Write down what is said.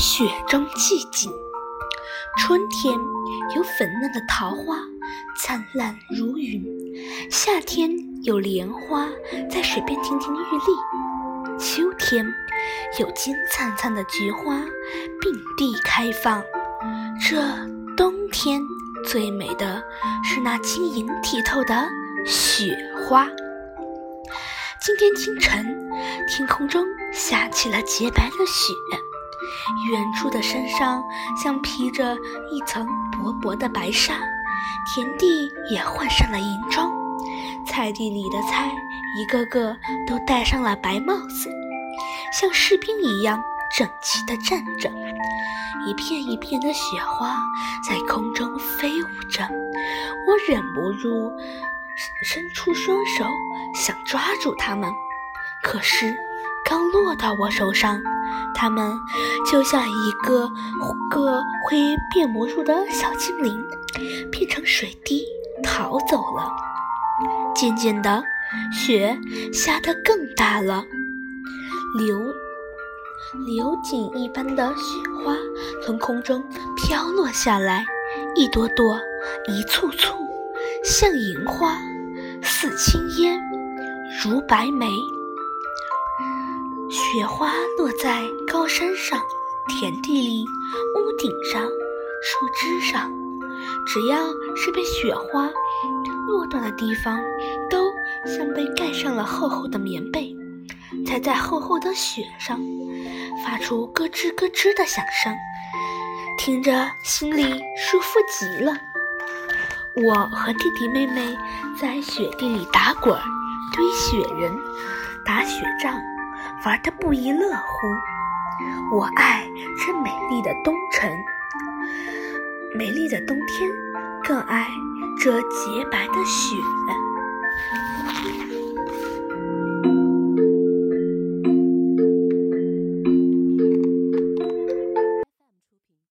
雪中寂静。春天有粉嫩的桃花，灿烂如云；夏天有莲花在水边亭亭玉立；秋天有金灿灿的菊花并蒂开放。这冬天最美的是那晶莹剔透的雪花。今天清晨，天空中下起了洁白的雪。远处的山上像披着一层薄薄的白纱，田地也换上了银装，菜地里的菜一个个都戴上了白帽子，像士兵一样整齐地站着。一片一片的雪花在空中飞舞着，我忍不住伸出双手想抓住它们，可是刚落到我手上。它们就像一个个会变魔术的小精灵，变成水滴逃走了。渐渐的，雪下得更大了，流流锦一般的雪花从空中飘落下来，一朵朵，一簇簇，像银花，似青烟，如白梅。雪花落在高山上、田地里、屋顶上、树枝上，只要是被雪花落到的地方，都像被盖上了厚厚的棉被，踩在厚厚的雪上，发出咯吱咯吱的响声，听着心里舒服极了。我和弟弟妹妹在雪地里打滚、堆雪人、打雪仗。玩得不亦乐乎。我爱这美丽的冬晨，美丽的冬天，更爱这洁白的雪。